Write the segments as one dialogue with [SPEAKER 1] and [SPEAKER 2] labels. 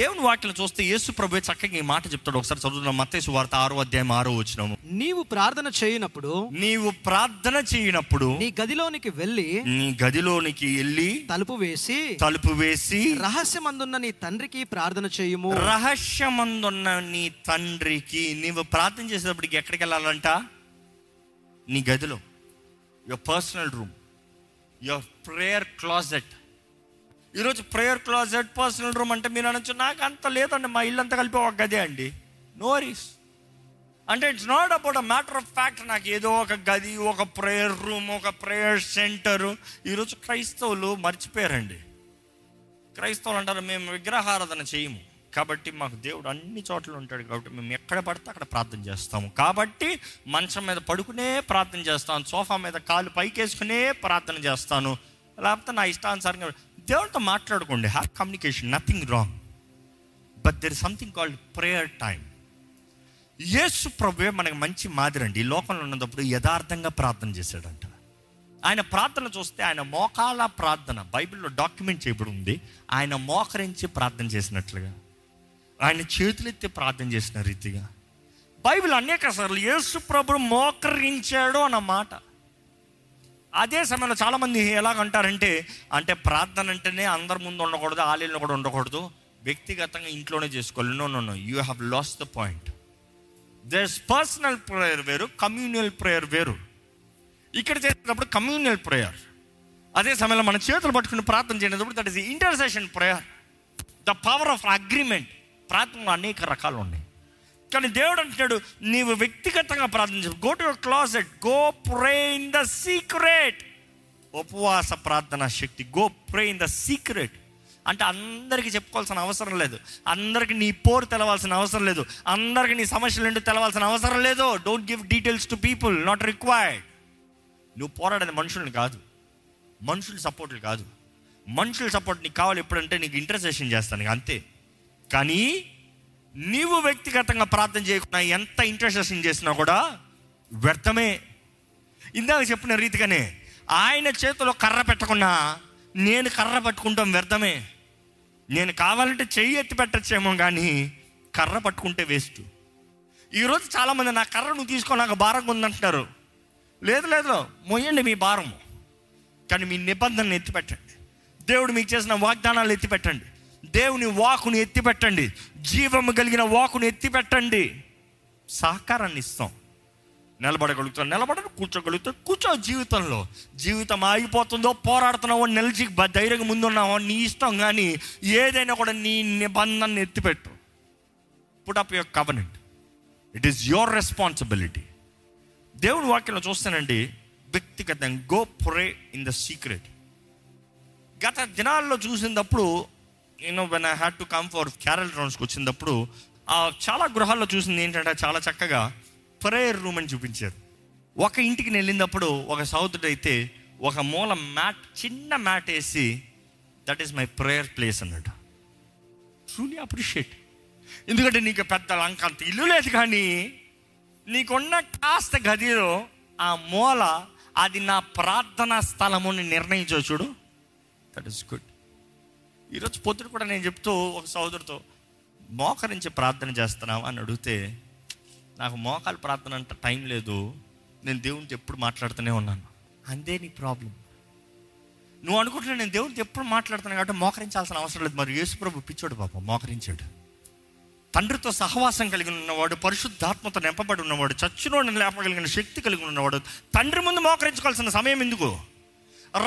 [SPEAKER 1] దేవుని వాక్యం చూస్తే యేసు ప్రభు చక్కగా ఈ మాట చెప్తాడు. ఒకసారి చదువుతున్న మత్తేసు వార్త ఆరో అధ్యాయం ఆరో వచ్చినాము
[SPEAKER 2] నీవు ప్రార్థన చేయనప్పుడు
[SPEAKER 1] నీవు ప్రార్థన చేయనప్పుడు
[SPEAKER 2] నీ గదిలోనికి వెళ్ళి
[SPEAKER 1] నీ గదిలోనికి వెళ్ళి
[SPEAKER 2] తలుపు వేసి
[SPEAKER 1] తలుపు వేసి
[SPEAKER 2] రహస్యమందున్న నీ తండ్రికి ప్రార్థన చేయుము.
[SPEAKER 1] రహస్యమందున్న నీ తండ్రికి నీవు ప్రార్థన చేసేటప్పటికి ఎక్కడికి వెళ్ళాలంట? నీ గదిలో. Your personal room your prayer closet ఈరోజు ప్రేయర్ క్లాజెట్ పర్సనల్ రూమ్ అంటే మీరు అనొచ్చు నాకు అంత లేదండి మా ఇల్లు అంతా కలిపి ఒక గదే అండి. నో అంటే it's not about a matter of fact నాకు ఏదో ఒక గది ఒక ప్రేయర్ రూమ్ ఒక ప్రేయర్ సెంటరు ఈరోజు క్రైస్తవులు మర్చిపోయారండి. క్రైస్తవులు అంటారు మేము విగ్రహారాధన చేయము. కాబట్టి మాకు దేవుడు అన్ని చోట్ల ఉంటాడు కాబట్టి మేము ఎక్కడ పడితే అక్కడ ప్రార్థన చేస్తాము. కాబట్టి మంచం మీద పడుకునే ప్రార్థన చేస్తాను సోఫా మీద కాలు పైకేసుకునే ప్రార్థన చేస్తాను. లేకపోతే నా ఇష్టానుసారంగా దేవుడితో మాట్లాడుకోండి. Have communication nothing wrong but there something called prayer time Yesu ప్రభువే మనకు మంచి మాదిరి అండి ఈ లోకంలో ఉన్నప్పుడు యథార్థంగా ప్రార్థన చేశాడంట. ఆయన ప్రార్థన చూస్తే ఆయన మోకాల ప్రార్థన బైబిల్లో డాక్యుమెంట్ చేయబడి ఉంది. ఆయన మోకరించి ప్రార్థన చేసినట్లుగా ఆయన చేతులెత్తి ప్రార్థన చేసిన రీతిగా. బైబిల్ అనేక సార్లు యేసు ప్రభు మోకరించాడు అన్న మాట. అదే సమయంలో చాలామంది ఎలాగంటారంటే అంటే ప్రార్థన అంటేనే అందరి ముందు ఉండకూడదు ఆలయంలో కూడా ఉండకూడదు. వ్యక్తిగతంగా ఇంట్లోనే చేసుకోవాలి. No no no you have lost the point there's personal prayer వేరు కమ్యూనియల్ ప్రేయర్ వేరు. ఇక్కడ చేసేటప్పుడు కమ్యూనియల్ ప్రేయర్ అదే సమయంలో మన చేతులు పట్టుకుని ప్రార్థన చేసేటప్పుడు that is intercession prayer the power of agreement ప్రార్థనలో అనేక రకాలు ఉన్నాయి. కానీ దేవుడు అంటున్నాడు నీవు వ్యక్తిగతంగా ప్రార్థన go to closet go pray in the secret ఉపవాస ప్రార్థన శక్తి. Go pray in the secret అంటే అందరికీ చెప్పుకోవాల్సిన అవసరం లేదు. అందరికి నీ పోరు తెలవాల్సిన అవసరం లేదు. అందరికి నీ సమస్యలు ఏంటో తెలవాల్సిన అవసరం లేదు. Don't give details to people not required నువ్వు పోరాడేది మనుషుల్ని కాదు. మనుషుల సపోర్ట్లు కాదు. మనుషుల సపోర్ట్ నీకు కావాలి ఎప్పుడంటే నీకు ఇంటర్సెషన్ చేస్తాను. అంతే. కానీ నీవు వ్యక్తిగతంగా ప్రార్థన చేయకుండా ఎంత ఇంటర్సెషన్ చేసినా కూడా వ్యర్థమే. ఇందాక చెప్పిన రీతిగానే ఆయన చేతిలో కర్ర పెట్టకుండా నేను కర్ర పట్టుకుంటాం వ్యర్థమే. నేను కావాలంటే చెయ్యి ఎత్తి పెట్టచ్చేమో కానీ కర్ర పట్టుకుంటే వేస్ట్ ఈరోజు చాలామంది నా కర్ర నువ్వు తీసుకో నాకు భారంగా ఉందంటున్నారు. లేదు లేదు మొయ్యండి మీ భారము. కానీ మీ నిబంధనలు ఎత్తిపెట్టండి. దేవుడు మీకు చేసిన వాగ్దానాలు ఎత్తిపెట్టండి. దేవుని వాకుని ఎత్తిపెట్టండి. జీవము కలిగిన వాకుని ఎత్తిపెట్టండి. సహకారాన్ని ఇస్తాం. నిలబడగలుగుతాం. నిలబడ కూర్చోగలుగుతాం. కూర్చో జీవితంలో. జీవితం ఆగిపోతుందో పోరాడుతున్నావో నిలిచి ధైర్యంగా ముందున్నావో నీ ఇష్టం కానీ ఏదైనా కూడా నీ నిబంధనని ఎత్తిపెట్టు. Put up your covenant it is your responsibility దేవుని వాక్యంలో చూస్తానండి. వ్యక్తిగతంగా go pray in the secret. గత దినాల్లో చూసినప్పుడు నేను when I had to come for carol రౌండ్స్కి వచ్చినప్పుడు చాలా గృహాల్లో చూసింది ఏంటంటే చాలా చక్కగా ప్రేయర్ రూమ్ అని చూపించారు. ఒక ఇంటికి వెళ్ళినప్పుడు ఒక సౌతుడు అయితే ఒక మూల మ్యాట్ చిన్న మ్యాట్ వేసి that is my prayer place అన్నాడు. ట్రూలీ అప్రిషియేట్ ఎందుకంటే నీకు పెద్ద లంక అంత ఇల్లు లేదు కానీ నీకున్న కాస్త గదిలో ఆ మూల అది నా ప్రార్థనా స్థలముని నిర్ణయించో చూడు. దట్ ఈస్ గుడ్ ఈరోజు పొద్దున కూడా నేను చెప్తూ ఒక సోదరుతో మోకరించి ప్రార్థన చేస్తున్నావా అని అడిగితే నాకు మోకాలు ప్రార్థన అంత టైం లేదు నేను దేవునితో ఎప్పుడు మాట్లాడుతూనే ఉన్నాను. అంతే నీ ప్రాబ్లం. నువ్వు అనుకుంటున్నా నేను దేవునితో ఎప్పుడు మాట్లాడుతున్నాను కాబట్టి మోకరించాల్సిన అవసరం లేదు. మరి యేసుప్రభు పిచ్చోడు పాప మోకరించాడు. తండ్రితో సహవాసం కలిగి ఉన్నవాడు పరిశుద్ధాత్మతో నింపబడి ఉన్నవాడు చచ్చునోడిని లేపగలిగిన శక్తి కలిగి ఉన్నవాడు తండ్రి ముందు మోకరించుకోవాల్సిన సమయం ఎందుకు?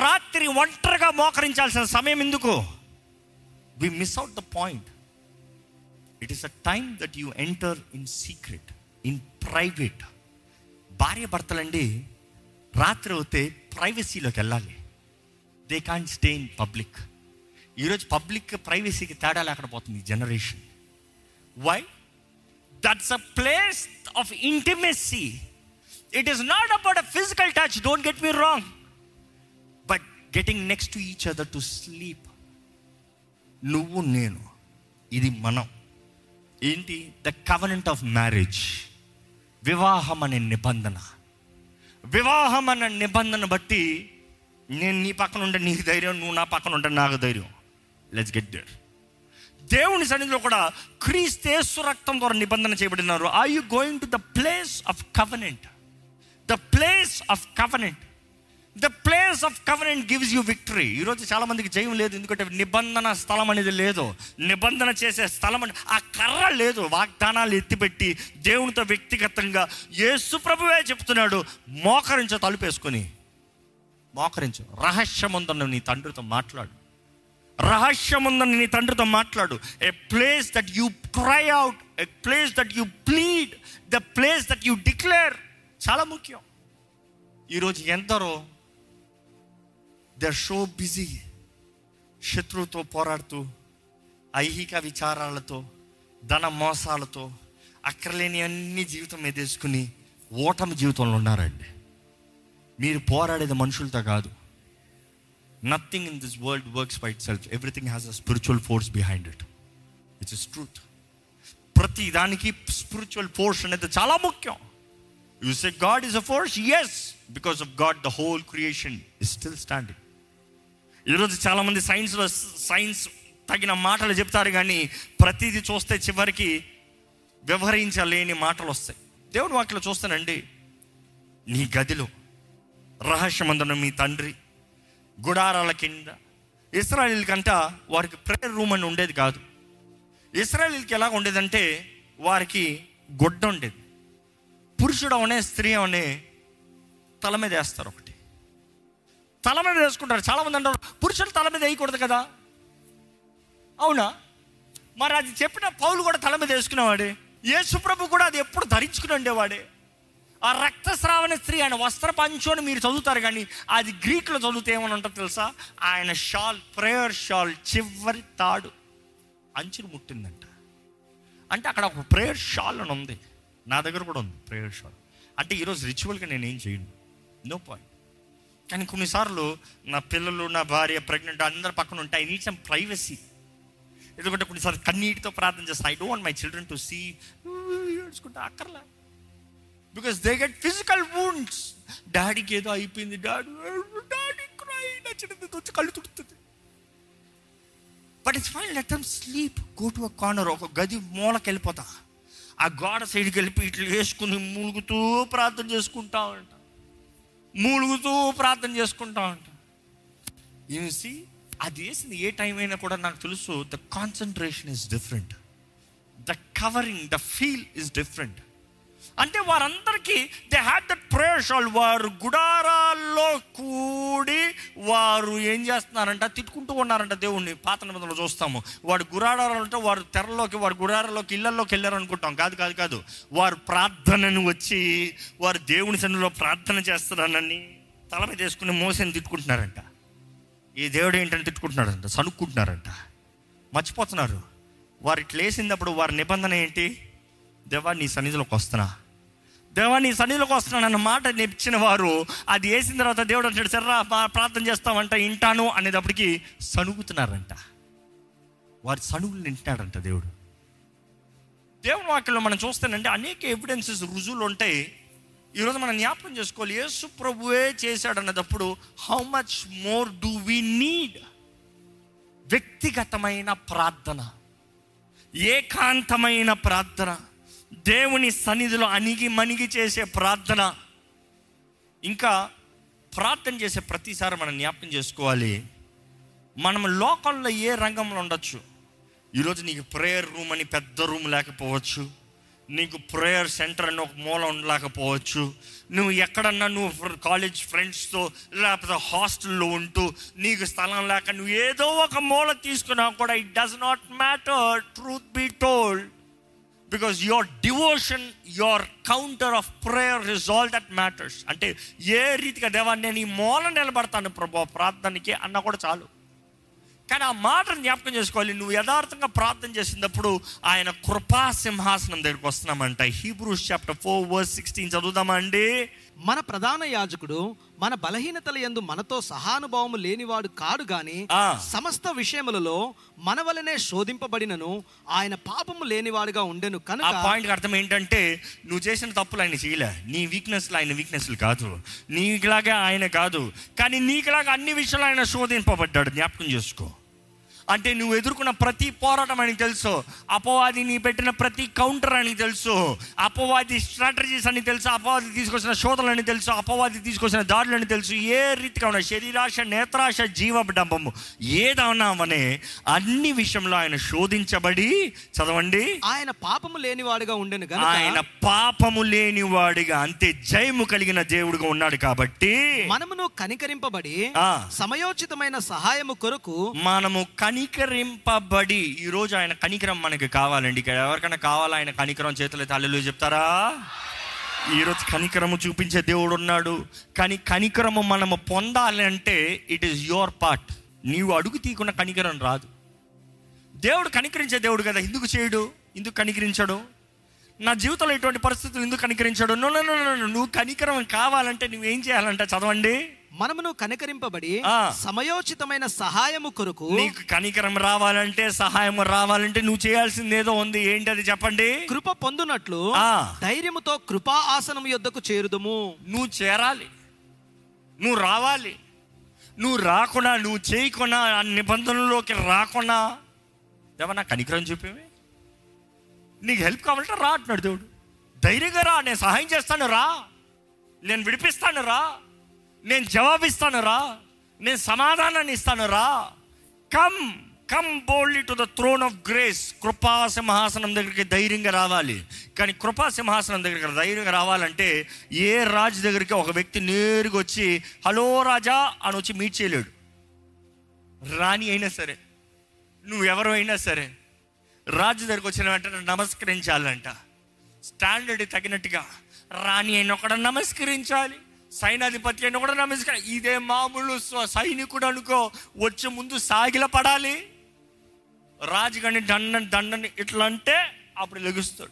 [SPEAKER 1] రాత్రి ఒంటరిగా మోకరించాల్సిన సమయం ఎందుకు? We miss out the point it is a time that you enter in secret in private భార్య భర్తలండి రాత్రి అవుతే ప్రైవసీలోకి వెళ్ళాలి they can stay in public ఈరోజు పబ్లిక్ ప్రైవసీకి తేడా లేకుండా పోతుంది ఈ generation why that's a place of intimacy it is not about a physical touch don't get me wrong but getting next to each other to sleep నువ్వు నేను. ఇది మనం. ఏంటి? ద కవనెంట్ ఆఫ్ మ్యారేజ్ వివాహం అనే నిబంధన. వివాహం అనే నిబంధన బట్టి నేను నీ పక్కన ఉంటే నీకు ధైర్యం నువ్వు నా పక్కన ఉంటే నాకు ధైర్యం. లెట్స్ గెట్ దేర్ దేవుని సన్నిధిలో కూడా క్రీస్తేసు రక్తం ద్వారా నిబంధన చేయబడినారు. Are you going to the place of covenant the place of covenant the place of covenant gives you victory ఈరోజు చాలామందికి జయం లేదు ఎందుకంటే నిబంధన స్థలం అనేది లేదు. నిబంధన చేసే స్థలం అని ఆ కర్ర లేదు. వాగ్దానాలు ఎత్తిపెట్టి దేవునితో వ్యక్తిగతంగా యేసు ప్రభువే చెప్తున్నాడు మోకరించో తలుపేసుకొని. మోకరించు. రహస్యముందని నీ తండ్రితో మాట్లాడు. రహస్యముందని నీ తండ్రితో మాట్లాడు. A place that you cry out a place that you plead the place that you declare చాలా ముఖ్యం. ఈరోజు ఎందరో దే షో బిజీ శత్రువుతో పోరాడుతూ ఐహిక విచారాలతో ధన మోసాలతో అక్కర్లేని అన్ని జీవితం ఎదేసుకుని ఓటమి జీవితంలో ఉన్నారండి మీరు పోరాడేది మనుషులతో కాదు nothing in this world works by itself everything has a spiritual force behind it it's is truth ప్రతి దానికి స్పిరిచువల్ ఫోర్స్ అనేది చాలా ముఖ్యం you say God is a force yes because of God the whole creation is still standing ఈరోజు చాలామంది సైన్స్లో science తగిన మాటలు చెప్తారు కానీ ప్రతిదీ చూస్తే చివరికి వ్యవహరించలేని మాటలు వస్తాయి. దేవుడు వాక్యలో చూస్తానండి. నీ గదిలో రహస్యమందున మీ తండ్రి గుడారాల కింద ఇస్రాయలీలకంట వారికి ప్రేయర్ రూమ్ అని ఉండేది కాదు. ఇస్రాయలీలకి ఎలా ఉండేదంటే వారికి గుడ్డ ఉండేది. పురుషుడు అవనే స్త్రీ అవనే తల మీద వేస్తారు ఒకటి. తల మీద వేసుకుంటారు. చాలా మంది అంటారు పురుషులు తల మీద వేయకూడదు కదా? అవునా? మరి అది చెప్పిన పౌలు కూడా తల మీద వేసుకునేవాడే. యేసుప్రభు కూడా అది ఎప్పుడు ధరించుకుని ఉండేవాడే. ఆ రక్తస్రావణ స్త్రీ ఆయన వస్త్ర పంచోని మీరు చదువుతారు కానీ అది గ్రీకులు చదివితే ఏమని ఉంటుందో తెలుసా? ఆయన షాల్ ప్రేయర్ షాల్ చివరి తాడు అంచులు ముట్టిందంట. అంటే అక్కడ ఒక ప్రేయర్ షాల్ అని ఉంది. నా దగ్గర కూడా ఉంది ప్రేయర్ షాల్. అంటే ఈరోజు రిచువల్గా నేను ఏం చేయను. No point. కానీ కొన్నిసార్లు నా పిల్లలు నా భార్య ప్రెగ్నెంట్ అందరి పక్కన ఉంటే ఐ నీడ్ సమ్ ప్రైవసీ ఎందుకంటే కొన్నిసార్లు కన్నీటితో ప్రార్థన చేస్తాను I don't my children to see ఏడ్చుకుంటా అక్కర్లా. Because they get physical wounds డాడీకి ఏదో అయిపోయింది డాడీ డాడీ క్రై నచ్చినది వచ్చి కళ్ళు తుడుతుంది. But it's fine let them sleep go to a corner ఒక గది మూలకి వెళ్ళిపోతా ఆ గోడ సైడ్కి వెళ్ళిపోయి ఇట్లా వేసుకుని మూలుగుతూ ప్రార్థన చేసుకుంటా ఉంటా. మూలుగుతూ ప్రార్థన చేసుకుంటా ఉంటాం. సి అది వేసింది ఏ టైం అయినా కూడా నాకు తెలుసు the concentration is different the covering the feel is different అంటే వారందరికీ దే హ్యాడ్ దట్ ప్రేషల్ వారు గుడారాల్లో కూడి వారు ఏం చేస్తున్నారంట? తిట్టుకుంటూ ఉన్నారంట దేవుణ్ణి. పాత నిబంధనలు చూస్తాము. వాడు గుడారాలు అంటే వారు తెరలోకి వారు గుడారాల్లోకి ఇళ్ళలోకి వెళ్ళారు అనుకుంటాం కాదు కాదు కాదు. వారు ప్రార్థనను వచ్చి వారు దేవుని సన్నిధిలో ప్రార్థన చేస్తున్నానని తల మీద వేసుకుని మోసని తిట్టుకుంటున్నారంట. ఈ దేవుడు ఏంటని తిట్టుకుంటున్నారంట సనుక్కుంటున్నారంట మర్చిపోతున్నారు. వారు ఇట్లా వేసినప్పుడు వారి నిబంధన ఏంటి? దేవా నీ సన్నిధిలోకి వస్తున్నా. దేవా నీ సన్నిధిలోకి వస్తున్నాను అన్న మాట నేర్చిన వారు అది వేసిన తర్వాత దేవుడు అంటాడు సర్రా ప్రార్థన చేస్తామంట ఇంటాను అనేటప్పటికి సణుగుతున్నారంట. వారి సణుగులు నింటాడంట దేవుడు. దేవుని వాక్యంలో మనం చూస్తానంటే అనేక ఎవిడెన్సెస్ రుజువులు ఉంటాయి. ఈరోజు మనం జ్ఞాపకం చేసుకోవాలి యేసు ప్రభువే చేశాడు అన్నదప్పుడు how much more do we need వ్యక్తిగతమైన ప్రార్థన ఏకాంతమైన ప్రార్థన. దేవుని సన్నిధిలో అణిగి మణిగి చేసే ప్రార్థన ఇంకా ప్రార్థన చేసే ప్రతిసారి మనం జ్ఞాపకం చేసుకోవాలి. మనం లోకంలో ఏ రంగంలో ఉండొచ్చు? ఈరోజు నీకు ప్రేయర్ రూమ్ అని పెద్ద రూమ్ లేకపోవచ్చు. నీకు ప్రేయర్ సెంటర్ అని ఒక మూల ఉండలేకపోవచ్చు. నువ్వు ఎక్కడన్నా నువ్వు కాలేజ్ ఫ్రెండ్స్తో లేకపోతే హాస్టల్లో ఉంటూ నీకు స్థలం లేక నువ్వు ఏదో ఒక మూల తీసుకున్నా కూడా it does not matter truth be told because your devotion your counter of prayer is all that matters అంటే ఏ రీతిగా దేవా నేను ఈ మూల నిలబడతాను ప్రభు ప్రార్థనకి అన్న కూడా చాలు. కానీ ఆ మాటను జ్ఞాపకం చేసుకోవాలి. నువ్వు యథార్థంగా ప్రార్థన చేసినప్పుడు ఆయన కృపా సింహాసనం దగ్గరికి వస్తున్నామంట. Hebrews chapter four verse sixteen చదువుదామా అండి
[SPEAKER 2] మన ప్రధాన యాజకుడు మన బలహీనతల యందు మనతో సహానుభావము లేనివాడు కాడు గాని. సమస్త విషయములలో మన వలనే శోధింపబడినను ఆయన పాపము లేనివాడుగా ఉండెను
[SPEAKER 1] ఆ
[SPEAKER 2] కనుక
[SPEAKER 1] పాయింట్ అర్థం ఏంటంటే నువ్వు చేసిన తప్పులు ఆయన చేయలే. నీ వీక్నెస్లు ఆయన వీక్నెస్లు కాదు. నీకులాగా ఆయన కాదు. కానీ నీకులాగా అన్ని విషయాలు ఆయన శోధింపబడ్డాడు. జ్ఞాపకం చేసుకో. అంటే నువ్వు ఎదుర్కొన్న ప్రతి పోరాటం అని తెలుసు. అపవాది నీ పెట్టిన ప్రతి కౌంటర్ అని తెలుసు. అపవాది స్ట్రాటజీస్ అని తెలుసు. అపవాది తీసుకొచ్చిన శోధనలు అని తెలుసు. అపవాది తీసుకొచ్చిన దాడులు అని తెలుసు. ఏ రీతిగా ఉన్న శరీరాశ నేత్రాశ జీవడంబము ఏదన్నామనే అన్ని విషయంలో ఆయన శోధించబడి చదవండి.
[SPEAKER 2] ఆయన పాపము లేనివాడుగా ఉండెను
[SPEAKER 1] ఆయన పాపము లేనివాడిగా అంతే జయము కలిగిన దేవుడిగా ఉన్నాడు కాబట్టి
[SPEAKER 2] మనమును కనికరింపబడి. సమయోచితమైన సహాయము కొరకు
[SPEAKER 1] మనము కనికరింపబడి. ఈరోజు ఆయన కనికరం మనకి కావాలండి. ఇక్కడ ఎవరికైనా కావాలా? ఆయన కనికరం చేతులు తల్లిలో చెప్తారా? ఈరోజు కనికరము చూపించే దేవుడు ఉన్నాడు. కానీ కనికరము మనము పొందాలి అంటే ఇట్ ఈస్ యువర్ పార్ట్ నీవు అడుగు తీయకుండా కనికరం రాదు. దేవుడు కనికరించే దేవుడు కదా. ఎందుకు చేయడు? ఎందుకు కనికరించడు? నా జీవితంలో ఇటువంటి పరిస్థితులు ఎందుకు కనికరించాడు? నువ్వు కనికరం కావాలంటే నువ్వేం చేయాలంటే? చదవండి.
[SPEAKER 2] మనమును కనికరింపబడి. సమయోచితమైన సహాయము కొరకు
[SPEAKER 1] నీకు కనికరం రావాలంటే సహాయం రావాలంటే నువ్వు చేయాల్సింది ఏదో ఉంది. ఏంటి అది చెప్పండి?
[SPEAKER 2] కృప పొందునట్లు. ధైర్యముతో కృపా ఆసనము యొద్దకు చేరుదుము.
[SPEAKER 1] నువ్వు చేరాలి. నువ్వు రావాలి. నువ్వు రాకుండా నువ్వు చేయకుండా ఆ నిబంధనలోకి రాకుండా నాకు కనికరం చూపేవి? నీకు హెల్ప్ కావాలంటే రా అంటున్నాడు దేవుడు. ధైర్యంగా రా నేను సహాయం చేస్తాను రా. నేను విడిపిస్తాను రా. నేను జవాబిస్తాను రా. నేను సమాధానాన్ని ఇస్తాను రా. Come come boldly to the throne of grace కృపా సింహాసనం దగ్గరికి ధైర్యంగా రావాలి. కానీ కృపా సింహాసనం దగ్గరికి ధైర్యంగా రావాలంటే ఏ రాజు దగ్గరికి ఒక వ్యక్తి నేరుగా వచ్చి హలో రాజా అని వచ్చి మీట్ చేయలేడు. రాణి అయినా సరే నువ్వెవరు అయినా సరే రాజు దగ్గరికి వచ్చిన వెంటనే నమస్కరించాలంట. స్టాండర్డ్ తగినట్టుగా రాణి అయిన ఒకడ నమస్కరించాలి. సైనాధిపతి అని కూడా నమస్కరి ఇదే మామూలు సైనికుడు అనుకో వచ్చే ముందు సాగిల పడాలి. రాజుగాని దండని దండని ఇట్లా అంటే అప్పుడు లెగుస్తాడు.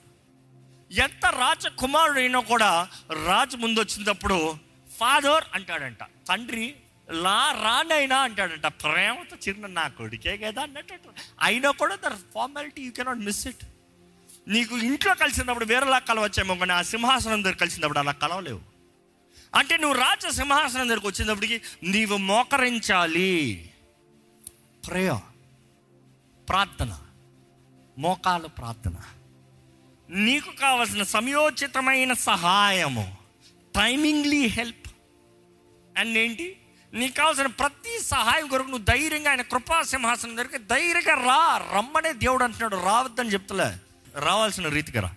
[SPEAKER 1] ఎంత రాజకుమారుడు అయినా కూడా రాజు ముందు వచ్చినప్పుడు ఫాదర్ అంటాడంట. తండ్రి లా రానైనా అంటాడంట. ప్రేమతో చిన్న నా కొడుకే కదా అన్నట్టు. అయినా కూడా their formality you cannot miss it. నీకు ఇంట్లో కలిసినప్పుడు వేరేలా కలవచ్చేమో కానీ ఆ సింహాసనం దగ్గర కలిసినప్పుడు అలా కలవలేవు. అంటే నువ్వు రాజ సింహాసనం దగ్గరకు వచ్చినప్పటికి నీవు మోకరించాలి. ప్రేయ ప్రార్థన మోకాలు ప్రార్థన. నీకు కావలసిన సమయోచితమైన సహాయము టైమింగ్లీ హెల్ప్ అండ్ ఏంటి? నీకు కావాల్సిన ప్రతి సహాయం కొరకు నువ్వు ధైర్యంగా ఆయన కృపా సింహాసనం దగ్గరికి ధైర్యంగా రా రమ్మనే దేవుడు అంటున్నాడు. రావద్దని చెప్తలే. రావాల్సిన రీతిగా రా.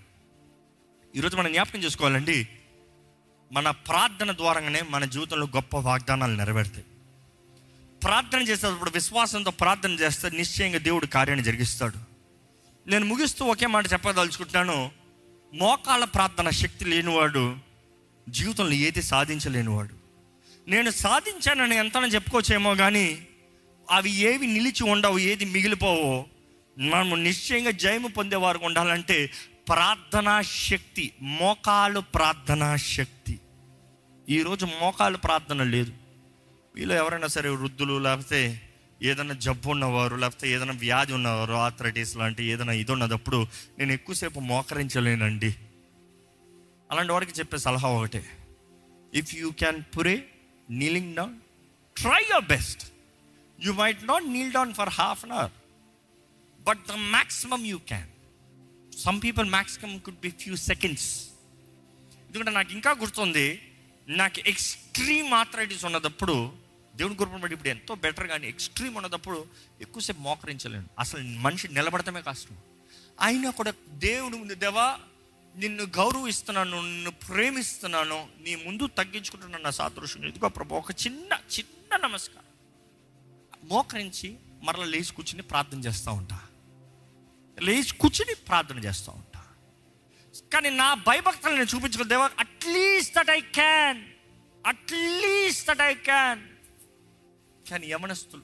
[SPEAKER 1] ఈరోజు మనం జ్ఞాపకం చేసుకోవాలండి మన ప్రార్థన ద్వారానే మన జీవితంలో గొప్ప వాగ్దానాలు నెరవేరుతాయి. ప్రార్థన చేసేటప్పుడు విశ్వాసంతో ప్రార్థన చేస్తే నిశ్చయంగా దేవుడు కార్యాన్ని జరిగిస్తాడు. నేను ముగిస్తూ ఒకే మాట చెప్పదలుచుకుంటున్నాను. మోకాళ్ళ ప్రార్థన శక్తి లేనివాడు జీవితంలో ఏది సాధించలేనివాడు. నేను సాధించానని ఎంతనో చెప్పుకోవచ్చేమో కానీ అవి ఏవి నిలిచి ఉండవు ఏది మిగిలిపోవో. మనము నిశ్చయంగా జయము పొందేవారు ఉండాలంటే ప్రార్థనా శక్తి మోకాలు ప్రార్థనా శక్తి. ఈరోజు మోకాలు ప్రార్థన లేదు. వీళ్ళు ఎవరైనా సరే వృద్ధులు లేకపోతే ఏదైనా జబ్బు ఉన్నవారు లేకపోతే ఏదైనా వ్యాధి ఉన్నవారు ఆథరైటిస్ లాంటి ఏదైనా ఇది ఉన్నదప్పుడు నేను ఎక్కువసేపు మోకరించలేనండి. అలాంటి వారికి చెప్పే సలహా ఒకటే. If you can pure kneeling down try your best you might not kneel down for half an hour but the maximum you can some people maximum could be few seconds ఎందుకంటే నాకు ఇంకా గుర్తుంది నాకు ఎక్స్ట్రీమ్ ఆథరైటిస్ ఉన్నదప్పుడు దేవుని గురుపం బట్టి ఇప్పుడు ఎంతో better కానీ ఎక్స్ట్రీమ్ ఉన్నదప్పుడు ఎక్కువసేపు మోకరించలేను. అసలు మనిషి నిలబడటమే కష్టం. అయినా కూడా దేవుని ముందు దేవా నిన్ను గౌరవిస్తున్నాను నిన్ను ప్రేమిస్తున్నాను నీ ముందు తగ్గించుకుంటున్నాను నా సాదృశ్యం ఎందుకో ప్రభు ఒక చిన్న చిన్న నమస్కారం. మోకరించి మరల లేచి కూర్చుని ప్రార్థన చేస్తూ ఉంటా. లేచి కూర్చుని ప్రార్థన చేస్తూ ఉంటా. కానీ నా భయభక్తులు నేను చూపించుకో దేవా at least that I can at least that I can. కానీ యమనస్తులు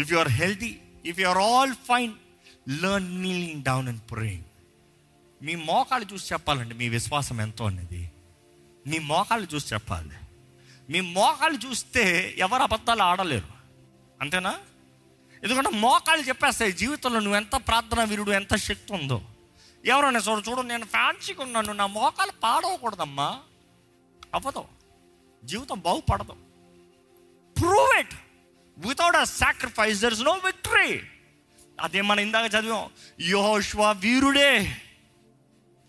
[SPEAKER 1] if you are healthy if you are all fine learn kneeling down and praying మీ మోకాలు చూసి చెప్పాలండి మీ విశ్వాసం ఎంతో అనేది. మీ మోకాలు చూసి చెప్పాలి. మీ మోకాలు చూస్తే ఎవరు అబద్ధాలు ఆడలేరు. అంతేనా? ఎందుకంటే మోకాలు చెప్పేస్తాయి జీవితంలో నువ్వు ఎంత ప్రార్థన వీరుడు ఎంత శక్తి ఉందో. ఎవరైనా చూడు చూడు నేను ఫ్యాన్సీగా ఉన్నాను నా మోకాలు పాడవకూడదమ్మా. అవ్వదు. జీవితం బాగుపడదు. Prove it without a sacrifice there is no victory అదే మనం ఇందాక చదివాం యహోష్వ వీరుడే.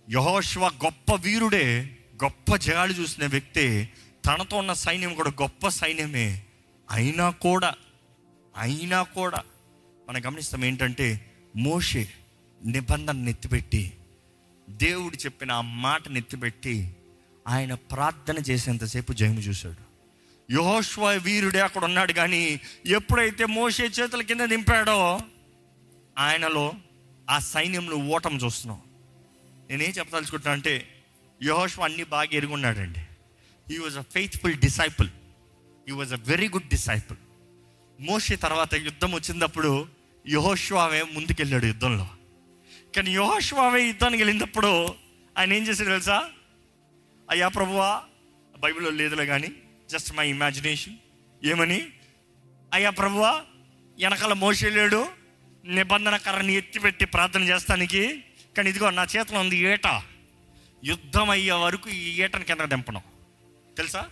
[SPEAKER 1] యహోష్వ గొప్ప వీరుడే గొప్ప జయాలు చూసిన వ్యక్తే తనతో ఉన్న సైన్యం కూడా గొప్ప సైన్యమే. అయినా కూడా అయినా కూడా మనం గమనిస్తాం ఏంటంటే మోషే నిబంధన నెత్తిపెట్టి దేవుడు చెప్పిన ఆ మాట నెత్తిపెట్టి ఆయన ప్రార్థన చేసేంతసేపు జయము చూశాడు. యహోష్వ వీరుడే అక్కడ ఉన్నాడు కానీ ఎప్పుడైతే మోషే చేతుల కింద దింపాడో ఆయనలో ఆ సైన్యంలో ఓటం చూస్తున్నాం. నేనేం చెప్పదలుచుకుంటున్నా అంటే యహోష్వ అన్ని బాగా ఎరుగున్నాడండి. He was a faithful disciple he was a very good disciple మోషే తర్వాత యుద్ధం వచ్చినప్పుడు యహోష్వావే ముందుకెళ్ళాడు యుద్ధంలో. కానీ యహోష్వావే యుద్ధానికి వెళ్ళినప్పుడు ఆయన ఏం చేశాడు తెలుసా? అయ్యా ప్రభువా బైబిల్లో లేదులే కానీ జస్ట్ మై ఇమాజినేషన్ ఏమని? అయ్యా ప్రభువా వెనకాల మోసే నిబంధన కర్రని ఎత్తిపెట్టి ప్రార్థన చేస్తానికి కానీ ఇదిగో నా చేతిలో ఉంది ఏట. యుద్ధం అయ్యే వరకు ఈ ఏటని కింద దింపడం తెలుసా?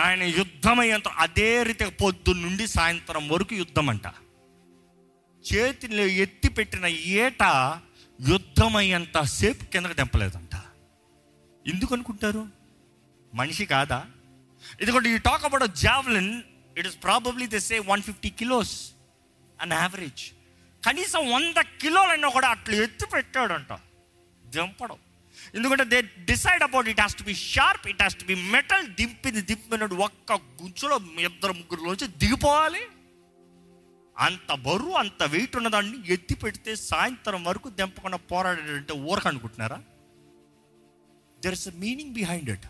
[SPEAKER 1] ఆయన యుద్ధమయ్యేంత అదే రీతిగా పొద్దు నుండి సాయంత్రం వరకు యుద్ధం అంట చేతిలో ఎత్తి పెట్టిన ఏట యుద్ధమయ్యేంత సేపు కిందకు తెంపలేదంట ఎందుకు అనుకుంటారు? మనిషి కాదా? ఎందుకంటే ఈ talk about javelin it is probably the say one fifty kilos on average కనీసం వంద కిలోలైనా కూడా అట్లా ఎత్తి పెట్టాడంట. దింపడం. ఎందుకంటే they decide about it has to be sharp it has to be metal దింపింది దింపినట్టు ఒక్క గుంచులో ఇద్దరు ముగ్గురులోంచి దిగిపోవాలి. అంత బరువు అంత వెయిట్ ఉన్నదాన్ని ఎత్తి పెడితే సాయంత్రం వరకు దింపకుండా పోరాడేటంటే ఊరక అనుకుంటున్నారా? There is a meaning behind it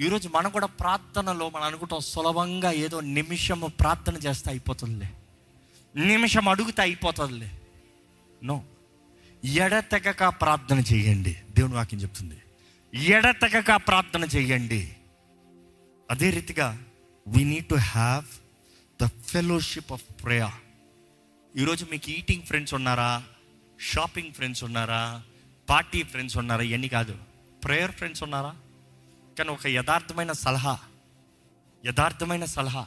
[SPEAKER 1] ఈరోజు మనం కూడా ప్రార్థనలో మనం అనుకుంటాం సులభంగా ఏదో నిమిషం ప్రార్థన చేస్తే అయిపోతుందిలే. నిమిషం అడుగుతే అయిపోతుందిలే. నో ఎడతెగక ప్రార్థన చేయండి. దేవుని వాక్యం చెప్తుంది. ఎడతెగక ప్రార్థన చేయండి. అదే రీతిగా we need to have the fellowship of prayer ఈరోజు మీకు ఈటింగ్ ఫ్రెండ్స్ ఉన్నారా? షాపింగ్ ఫ్రెండ్స్ ఉన్నారా? పార్టీ ఫ్రెండ్స్ ఉన్నారా? ఇవన్నీ కాదు. ప్రేయర్ ఫ్రెండ్స్ ఉన్నారా? కానీ ఒక యథార్థమైన సలహా. యథార్థమైన సలహా.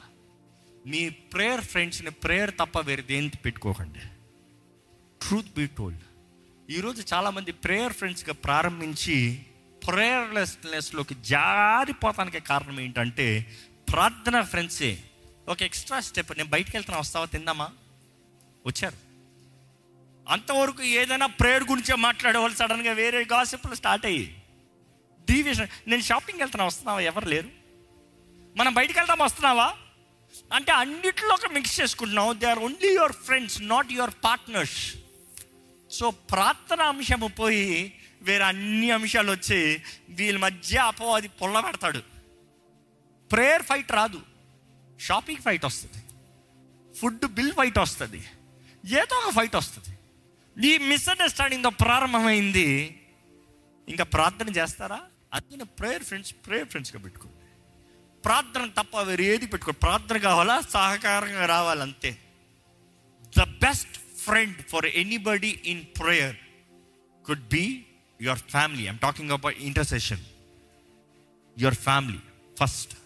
[SPEAKER 1] మీ ప్రేయర్ ఫ్రెండ్స్ని ప్రేయర్ తప్ప వేరే దేని పెట్టుకోకండి. ట్రూత్ బీ టోల్డ్ ఈరోజు చాలామంది ప్రేయర్ ఫ్రెండ్స్గా ప్రారంభించి ప్రేయర్లెస్నెస్లోకి జారిపోతానికి కారణం ఏంటంటే ప్రార్థన ఫ్రెండ్సే ఒక ఎక్స్ట్రా స్టెప్ నేను బయటకు వెళ్తున్నా వస్తావా తిందామా? వచ్చారు. అంతవరకు ఏదైనా ప్రేయర్ గురించే మాట్లాడేవాళ్ళు సడన్గా వేరే గాసిప్లు స్టార్ట్ అయ్యి డీవియేషన్ నేను షాపింగ్ వెళ్తున్నా వస్తున్నావా? ఎవరు లేరు? మనం బయటికి వెళ్దాం వస్తున్నావా? అంటే అన్నిటిలోకి మిక్స్ చేసుకుంటున్నావు. They are only your friends not your partners so ప్రార్థన అంశము పోయి వేరే అన్ని అంశాలు వచ్చి వీళ్ళ మధ్య అపవాది పొల్ల పెడతాడు. ప్రేయర్ ఫైట్ రాదు. షాపింగ్ ఫైట్ వస్తుంది. ఫుడ్ బిల్ ఫైట్ వస్తుంది. ఏదో ఒక ఫైట్ వస్తుంది. ఈ మిస్అండర్స్టాండింగ్తో ప్రారంభమైంది. ఇంకా ప్రార్థన చేస్తారా? అందుకని ప్రేయర్ ఫ్రెండ్స్ ప్రేయర్ ఫ్రెండ్స్గా పెట్టుకో. ప్రార్థన తప్ప వేరేది పెట్టుకో. ప్రార్థన కావాలా? సహకారంగా రావాలంతే. The best friend for anybody in prayer could be your family I'm talking about intercession your family first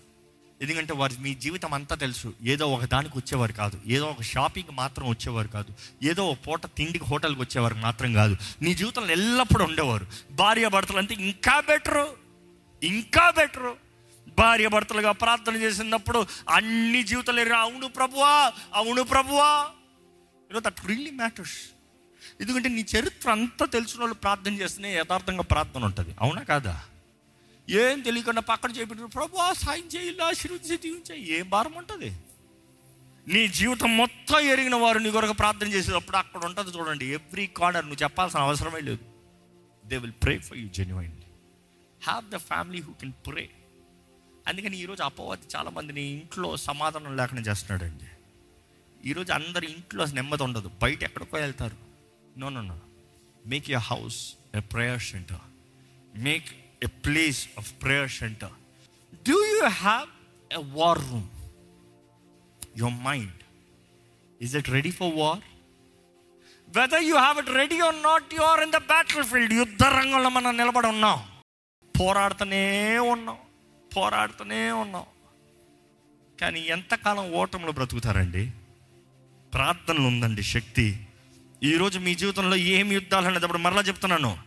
[SPEAKER 1] ఎందుకంటే వారి మీ జీవితం అంతా తెలుసు. ఏదో ఒక దానికి వచ్చేవారు కాదు. ఏదో ఒక షాపింగ్ మాత్రం వచ్చేవారు కాదు. ఏదో ఒక పూట తిండికి హోటల్కి వచ్చేవారు మాత్రం కాదు. నీ జీవితంలో ఎల్లప్పుడూ ఉండేవారు. భార్య భర్తలు అంటే ఇంకా బెటరు. ఇంకా బెటరు. భార్య భర్తలుగా ప్రార్థన చేసినప్పుడు అన్ని జీవితాలు అవును ప్రభువా అవును ప్రభువా. యూనో దట్ రియలీ మ్యాటర్స్ ఎందుకంటే నీ చరిత్ర అంతా తెలిసిన వాళ్ళు ప్రార్థన చేస్తేనే యథార్థంగా ప్రార్థన ఉంటుంది. అవునా కాదా? ఏం తెలియకుండా పక్కన చేపెట్టారు ప్రభు సాయం చేయాలి ఆశీర్వదించి దీవించాయి ఏం భారం ఉంటుంది? నీ జీవితం మొత్తం ఎరిగిన వారు నీ కొరకు ప్రార్థన చేసేటప్పుడు అక్కడ ఉంటుంది చూడండి. ఎవ్రీ కార్నర్ నువ్వు చెప్పాల్సిన అవసరమే లేదు. They will pray for you genuinely have the family who can pray అందుకని ఈరోజు అపవాది చాలామంది నీ ఇంట్లో సమాధానం లేకుండా చేస్తున్నాడండి. ఈరోజు అందరి ఇంట్లో నెమ్మది ఉండదు. బయట ఎక్కడికో వెళ్తారు. No no no make your house a prayer center make a place of prayer center do you have a war room your mind is it ready for war whether you have it ready or not you are in the battle field యుద్ధ రంగంలో మనం నిలబడి ఉన్నాం. పోరాడుతూనే ఉన్నాం. పోరాడుతూనే ఉన్నాం. కానీ ఎంతకాలం ఓటంలో బ్రతుకుతారండి? ప్రార్థనలు ఉందండి శక్తి. ఈరోజు మీ జీవితంలో ఏం యుద్ధాలు అనేటప్పుడు మరలా చెప్తున్నాను.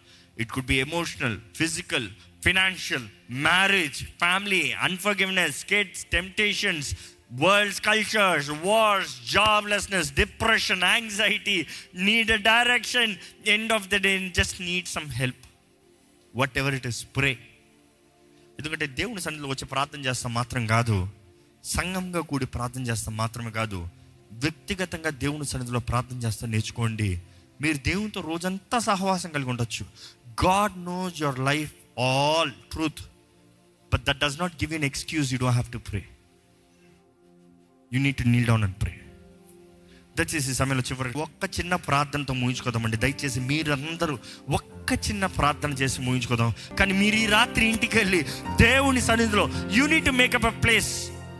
[SPEAKER 1] It could be emotional physical financial marriage family unforgiveness kids temptations worlds cultures wars joblessness depression anxiety need a direction end of the day just need some help whatever it is pray ఎందుకంటే దేవుని సన్నిధిలో వచ్చి ప్రార్థన చేస్తాం మాత్రం కాదు. సంఘంగా కూడి ప్రార్థన చేస్తాం మాత్రమే కాదు. వ్యక్తిగతంగా దేవుని సన్నిధిలో ప్రార్థన చేస్తా నేర్చుకోండి. మీరు దేవునితో రోజంతా సహవాసం కలిగి ఉండొచ్చు. God knows your life all truth but that does not give an excuse you don't have to pray you need to kneel down and pray దయచేసి సమయంలో చివరి ఒక్క చిన్న ప్రార్థనతో ముగించుకోదామండి. దయచేసి మీరందరూ ఒక్క చిన్న ప్రార్థన చేసి ముగించుకోదాం. కానీ మీరు ఈ రాత్రి ఇంటికి వెళ్ళి దేవుని సన్నిధిలో you need to make up a place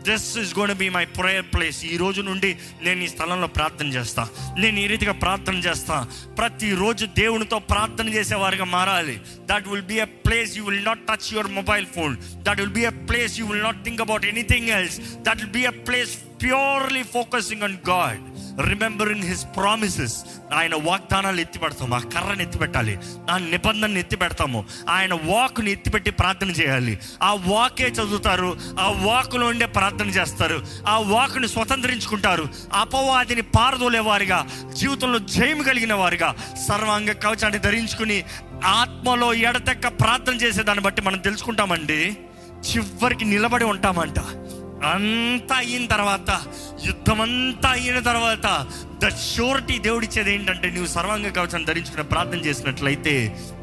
[SPEAKER 1] this is gonna be my prayer place ఈ రోజు నుండి నేను ఈ స్థలంలో ప్రార్థన చేస్తా. నేను ఈ రీతిగా ప్రార్థన చేస్తా. ప్రతిరోజు దేవునితో ప్రార్థన చేసేవారుగా మారాలి. That will be a place you will not touch your mobile phone that will be a place you will not think about anything else that will be a place purely focusing on God remembering his promises ఆయన వాగ్దానాలు ఎత్తిపెడతాము ఆ కర్రను ఎత్తిపెట్టాలి ఆ నిబంధనని ఎత్తిపెడతాము ఆయన వాక్ని ఎత్తిపెట్టి ప్రార్థన చేయాలి. ఆ వాకే చదువుతారు ఆ వాకులో ఉండే ప్రార్థన చేస్తారు ఆ వాకుని స్వతంత్రించుకుంటారు అపవాదిని పారదోలే వారిగా జీవితంలో జయం కలిగిన వారిగా సర్వాంగ కవచాన్ని ధరించుకుని ఆత్మలో ఎడతెక్క ప్రార్థన చేసే దాన్ని బట్టి మనం తెలుసుకుంటామండి చివరికి నిలబడి ఉంటామంట. అంతా అయిన తర్వాత యుద్ధం అంతా అయిన తర్వాత ద షూరిటీ దేవుడిచ్చేది ఏంటంటే నువ్వు సర్వాంగ కవచాన్ని ధరించుకుని ప్రార్థన చేసినట్లయితే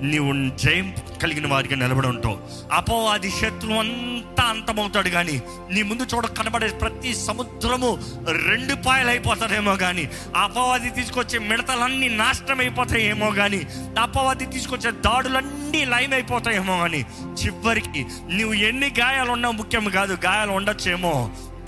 [SPEAKER 1] నీవు జయం కలిగిన వారికి నిలబడి ఉంటావు. అపవాది శత్రువు అంతా అంతమవుతాడు కానీ నీ ముందు చూడ కనబడే ప్రతి సముద్రము రెండు పాయలు అయిపోతాడేమో కానీ అపవాది తీసుకొచ్చే మిడతలన్నీ నాశనం అయిపోతాయేమో కానీ అపవాది తీసుకొచ్చే దాడులన్నీ లైవ్ అయిపోతాయేమో కానీ చివరికి నువ్వు ఎన్ని గాయాలు ఉన్నా ముఖ్యం కాదు గాయాలు ఉండొచ్చేమో.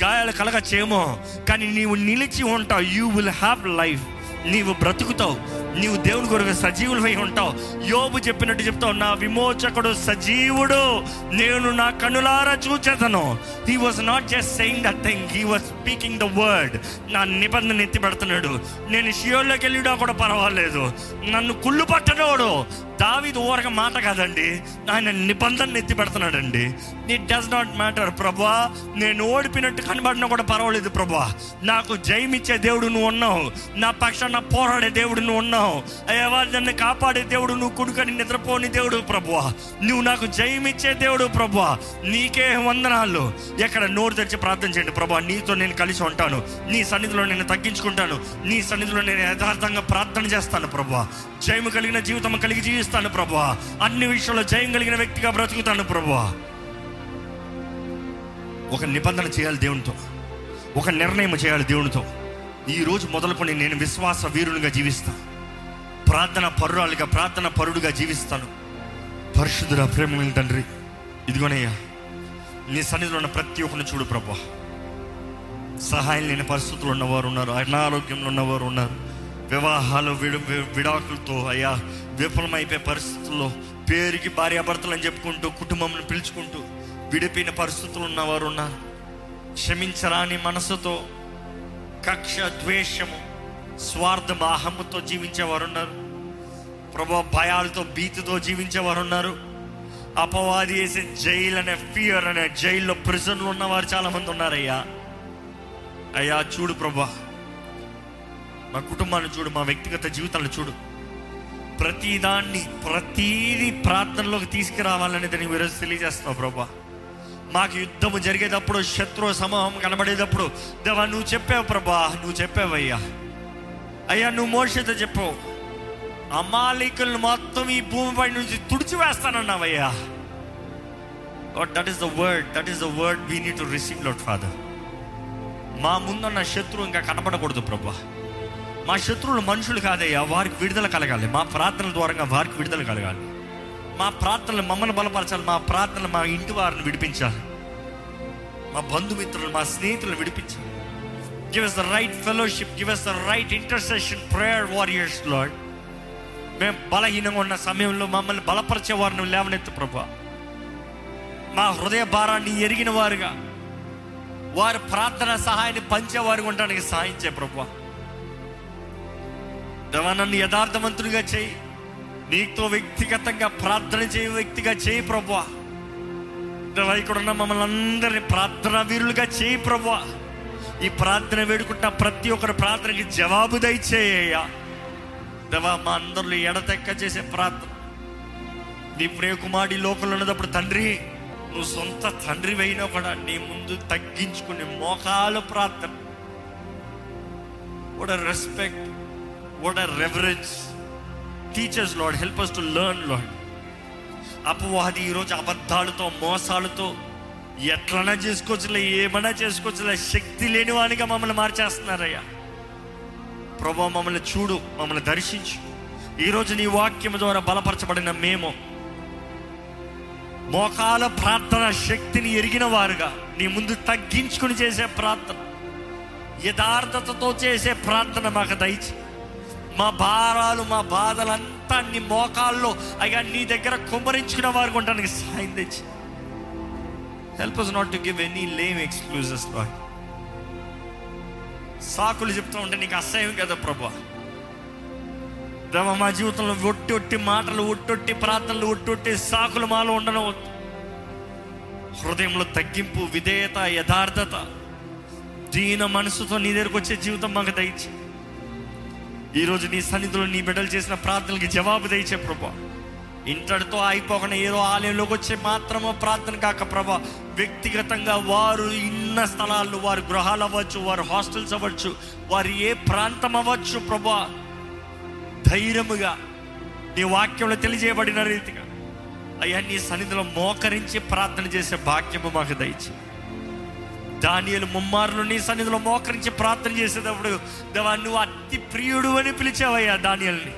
[SPEAKER 1] గాయాలు కలగచ్చేమో కానీ నీవు నిలిచి ఉంటావు. యూ విల్ హ్యావ్ లైఫ్ నీవు బ్రతుకుతావు. నీవు దేవుని కొరకు సజీవులమై ఉంటావు. యోబు చెప్పినట్టు చెప్తావు నా విమోచకుడు సజీవుడు. నేను నా కనులారా చూచేతను he was not just saying that thing he was speaking the word నా నిబంధన ఎత్తి పెడుతున్నాడు నేను షియోల్లోకి వెళ్ళినా కూడా పర్వాలేదు. నన్ను కుళ్ళు పట్టనోడు. దావిది ఊరక మాట కాదండి. ఆయన నిబంధన ఎత్తి పెడుతున్నాడండి ఇట్ డస్ నాట్ మ్యాటర్ ప్రభా. నేను ఓడిపోయినట్టు కనబడినా కూడా పర్వాలేదు ప్రభా. నాకు జయమిచ్చే దేవుడు నువ్వు ఉన్నావు. నా పక్షాన పోరాడే దేవుడు నువ్వు ఉన్నావు. అయ్యా నన్ను కాపాడే దేవుడు నువ్వు కుడుకని నిద్రపోని దేవుడు ప్రభువా. నువ్వు నాకు జయమిచ్చే దేవుడు ప్రభువా. నీకే వందనాలు. ఎక్కడ నోరు తెరిచి ప్రార్థన చేయండి ప్రభా నీతో నేను కలిసి ఉంటాను. నీ సన్నిధిలో నేను తగ్గించుకుంటాను. నీ సన్నిధిలో నేను యథార్థంగా ప్రార్థన చేస్తాను ప్రభా జయము కలిగిన జీవితం కలిగి జీవిస్తాను ప్రభా అన్ని విషయంలో జయం కలిగిన వ్యక్తిగా బ్రతుకుతాను ప్రభా ఒక నిబంధన చేయాలి దేవునితో. ఒక నిర్ణయం చేయాలి దేవునితో. ఈ రోజు మొదలుకొని నేను విశ్వాస వీరునిగా జీవిస్తాను. ప్రార్థన పరురాలుగా ప్రార్థన పరుడుగా జీవిస్తాను. పరిశుద్ధుల ప్రేమ తండ్రి ఇదిగోనయ్యా నీ సన్నిధిలో ఉన్న ప్రతి ఒక్కరిని చూడు ప్రభా. సహాయం లేని పరిస్థితులు ఉన్నవారు ఉన్నారు అనారోగ్యంలో ఉన్నవారు ఉన్నారు. వివాహాలు విడు విడాకులతో అయ్యా విఫలమైపోయే పరిస్థితుల్లో పేరుకి భార్యాభర్తలు అని చెప్పుకుంటూ కుటుంబంను పిలుచుకుంటూ విడిపోయిన పరిస్థితులు ఉన్నవారు ఉన్నారు. క్షమించరాని మనసుతో కక్ష ద్వేషము స్వార్థ అహమ్ముతో జీవించేవారు ఉన్నారు. ప్రభా భయాలతో భీతితో జీవించేవారు ఉన్నారు అపవాది వేసే జైలు అనే ఫియర్ అనే జైల్లో ప్రిజన్లు ఉన్నవారు చాలామంది ఉన్నారయ్యా. అయ్యా చూడు ప్రభా. మా కుటుంబాన్ని చూడు మా వ్యక్తిగత జీవితాలను చూడు. ప్రతిదాన్ని ప్రతీది ప్రార్థనలోకి తీసుకురావాలనేది నీవు ఈరోజు తెలియజేస్తున్నావు ప్రభా. మాకు యుద్ధము జరిగేటప్పుడు శత్రు సమూహం కనబడేటప్పుడు దేవా నువ్వు చెప్పావు ప్రభా నువ్వు చెప్పావయ్యా. అయ్యా నువ్వు మోషతో చెప్పావు. అమాలికులను మొత్తం ఈ భూమిపై నుంచి తుడిచివేస్తానన్నావయ్యా. That is the word that is the word we need to receive Lord father మా ముందున్న శత్రువు ఇంకా కనపడకూడదు ప్రభా. మా శత్రువులు మనుషులు కాదయ్యా వారికి విడుదల కలగాలి. మా ప్రార్థనల ద్వారా వారికి విడుదల కలగాలి. మా ప్రార్థనలు మమ్మల్ని బలపరచాలి మా ప్రార్థనలు మా ఇంటి వారిని విడిపించాలి. మా బంధుమిత్రులు మా స్నేహితులను విడిపించాలి. Give us the right fellowship give us the right intercession prayer warriors Lord మేము బలహీనంగా ఉన్న సమయంలో మమ్మల్ని బలపరిచే వారిని లేవనెత్తు ప్రభా. మా హృదయ భారాన్ని ఎరిగిన వారుగా వారి ప్రార్థన సహాయాన్ని పంచేవారు ఉండడానికి సాయం చేయ ప్రభా. దేవా నన్ను యథార్థవంతుడిగా చేయి. నీతో వ్యక్తిగతంగా ప్రార్థన చేయ వ్యక్తిగా చేయి ప్రభా. దేవా ఇక్కడ ఉన్న మమ్మల్ని అందరినీ ప్రార్థన వీరులుగా చేయి ప్రభా. ఈ ప్రార్థన వేడుకుంటున్న ప్రతి ఒక్కరి ప్రార్థనకి జవాబు దయచేయ్యా దేవా మా అందరిలో ఎడతెక్క చేసే ప్రార్థన. నీ ప్రియకుమారి లోకంలో ఉన్నప్పుడు తండ్రి నువ్వు సొంత తండ్రి అయినా కూడా నీ ముందు తగ్గించుకునే మోకాలు ప్రార్థన. What a respect what a reverence. Teachers Lord help us to learn Lord అపవాది ఈరోజు అబద్ధాలతో మోసాలతో ఎట్లనా చేసుకోవచ్చులే ఏమైనా చేసుకోవచ్చులే శక్తి లేని వానిగా మమ్మల్ని మార్చేస్తున్నారయ్యా. ప్రభు మమ్మల్ని చూడు మమ్మల్ని దర్శించు. ఈరోజు నీ వాక్యం ద్వారా బలపరచబడిన మేము మోకాల ప్రార్థన శక్తిని ఎరిగిన వారుగా నీ ముందు తగ్గించుకుని చేసే ప్రార్థన యథార్థతతో చేసే ప్రార్థన మాకు దయచి. మా భారాలు మా బాధలంతా నీ మోకాల్లో అయ్యా నీ దగ్గర కుమ్మరించుకున్న వారు ఉండడానికి సాయం తెచ్చి help us not to give any lame excuses Lord సాకులు చెప్తూ ఉంటే నీకు అసహ్యం కదా ప్రభు. దేవ మా జీవితంలో ఒట్టి ఒట్టి మాటలు ఒట్టొట్టి ప్రార్థనలు ఒట్టొట్టి సాకులు మాలో ఉండడం హృదయంలో తగ్గింపు విధేయత యథార్థత దీన మనసుతో నీ దగ్గరకు వచ్చే జీవితం మాకు దయచి. ఈరోజు నీ సన్నిధిలో నీ బిడ్డలు చేసిన ప్రార్థనలకి జవాబు దయచే ప్రభా. ఇంతటితో అయిపోకుండా ఏదో ఆలయంలోకి వచ్చే మాత్రమే ప్రార్థన కాక ప్రభా వ్యక్తిగతంగా వారు ఇన్న స్థలాలు వారి గృహాలు అవ్వచ్చు వారి హాస్టల్స్ అవ్వచ్చు వారి ఏ ప్రాంతం అవ్వచ్చు ప్రభా? ధైర్యముగా నీ వాక్యంలో తెలియజేయబడిన రీతిగా అయ్యా నీ సన్నిధిలో మోకరించి ప్రార్థన చేసే భాగ్యము మాకు దయచి దానియలు ముమ్మారులు నీ సన్నిధిలో మోకరించి ప్రార్థన చేసేటప్పుడు దేవా నువ్వు అతి ప్రియుడు అని పిలిచావయ్యా దానియల్ని.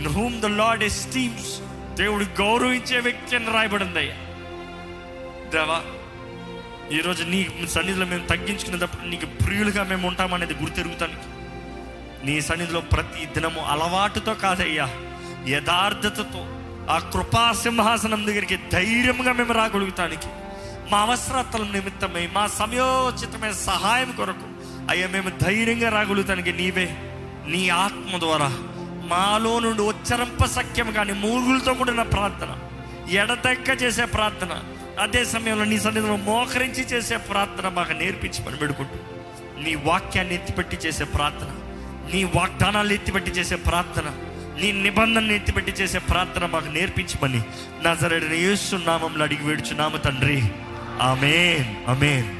[SPEAKER 1] In whom the Lord esteems దేవుడు గౌరవించే వ్యక్తి అని రాయబడింది అయ్యా దేవా ఈరోజు నీ సన్నిధిలో మేము తగ్గించుకునేటప్పుడు నీకు ప్రియులుగా మేము ఉంటామనేది గుర్తెరుగుతానికి నీ సన్నిధిలో ప్రతి దినము అలవాటుతో కాదయ్యా యథార్థతతో ఆ కృపా సింహాసనం దగ్గరికి ధైర్యంగా మేము రాగలుగుతానికి మా అవసరతల నిమిత్తమై మా సమయోచితమైన సహాయం కొరకు అయ్యా మేము ధైర్యంగా రాగలుగుతానికి నీవే నీ ఆత్మ ద్వారా మాలో నుండి ఉచ్చరింప సఖ్యం కానీ మూగులతో కూడిన ప్రార్థన ఎడతెక్క చేసే ప్రార్థన అదే సమయంలో నీ సన్నిధిలో మోకరించి చేసే ప్రార్థన మాకు నేర్పించి మనం పెడుకుంటూ నీ వాక్యాన్ని ఎత్తిపెట్టి చేసే ప్రార్థన నీ వాగ్దానాలు ఎత్తిపెట్టి చేసే ప్రార్థన నీ నిబంధనలు ఎత్తిపెట్టి చేసే ప్రార్థన మాకు నేర్పించమని నా సరైన యేసు నామంలో అడిగి వేడుచున్నాము తండ్రి. ఆమెన్. ఆమెన్.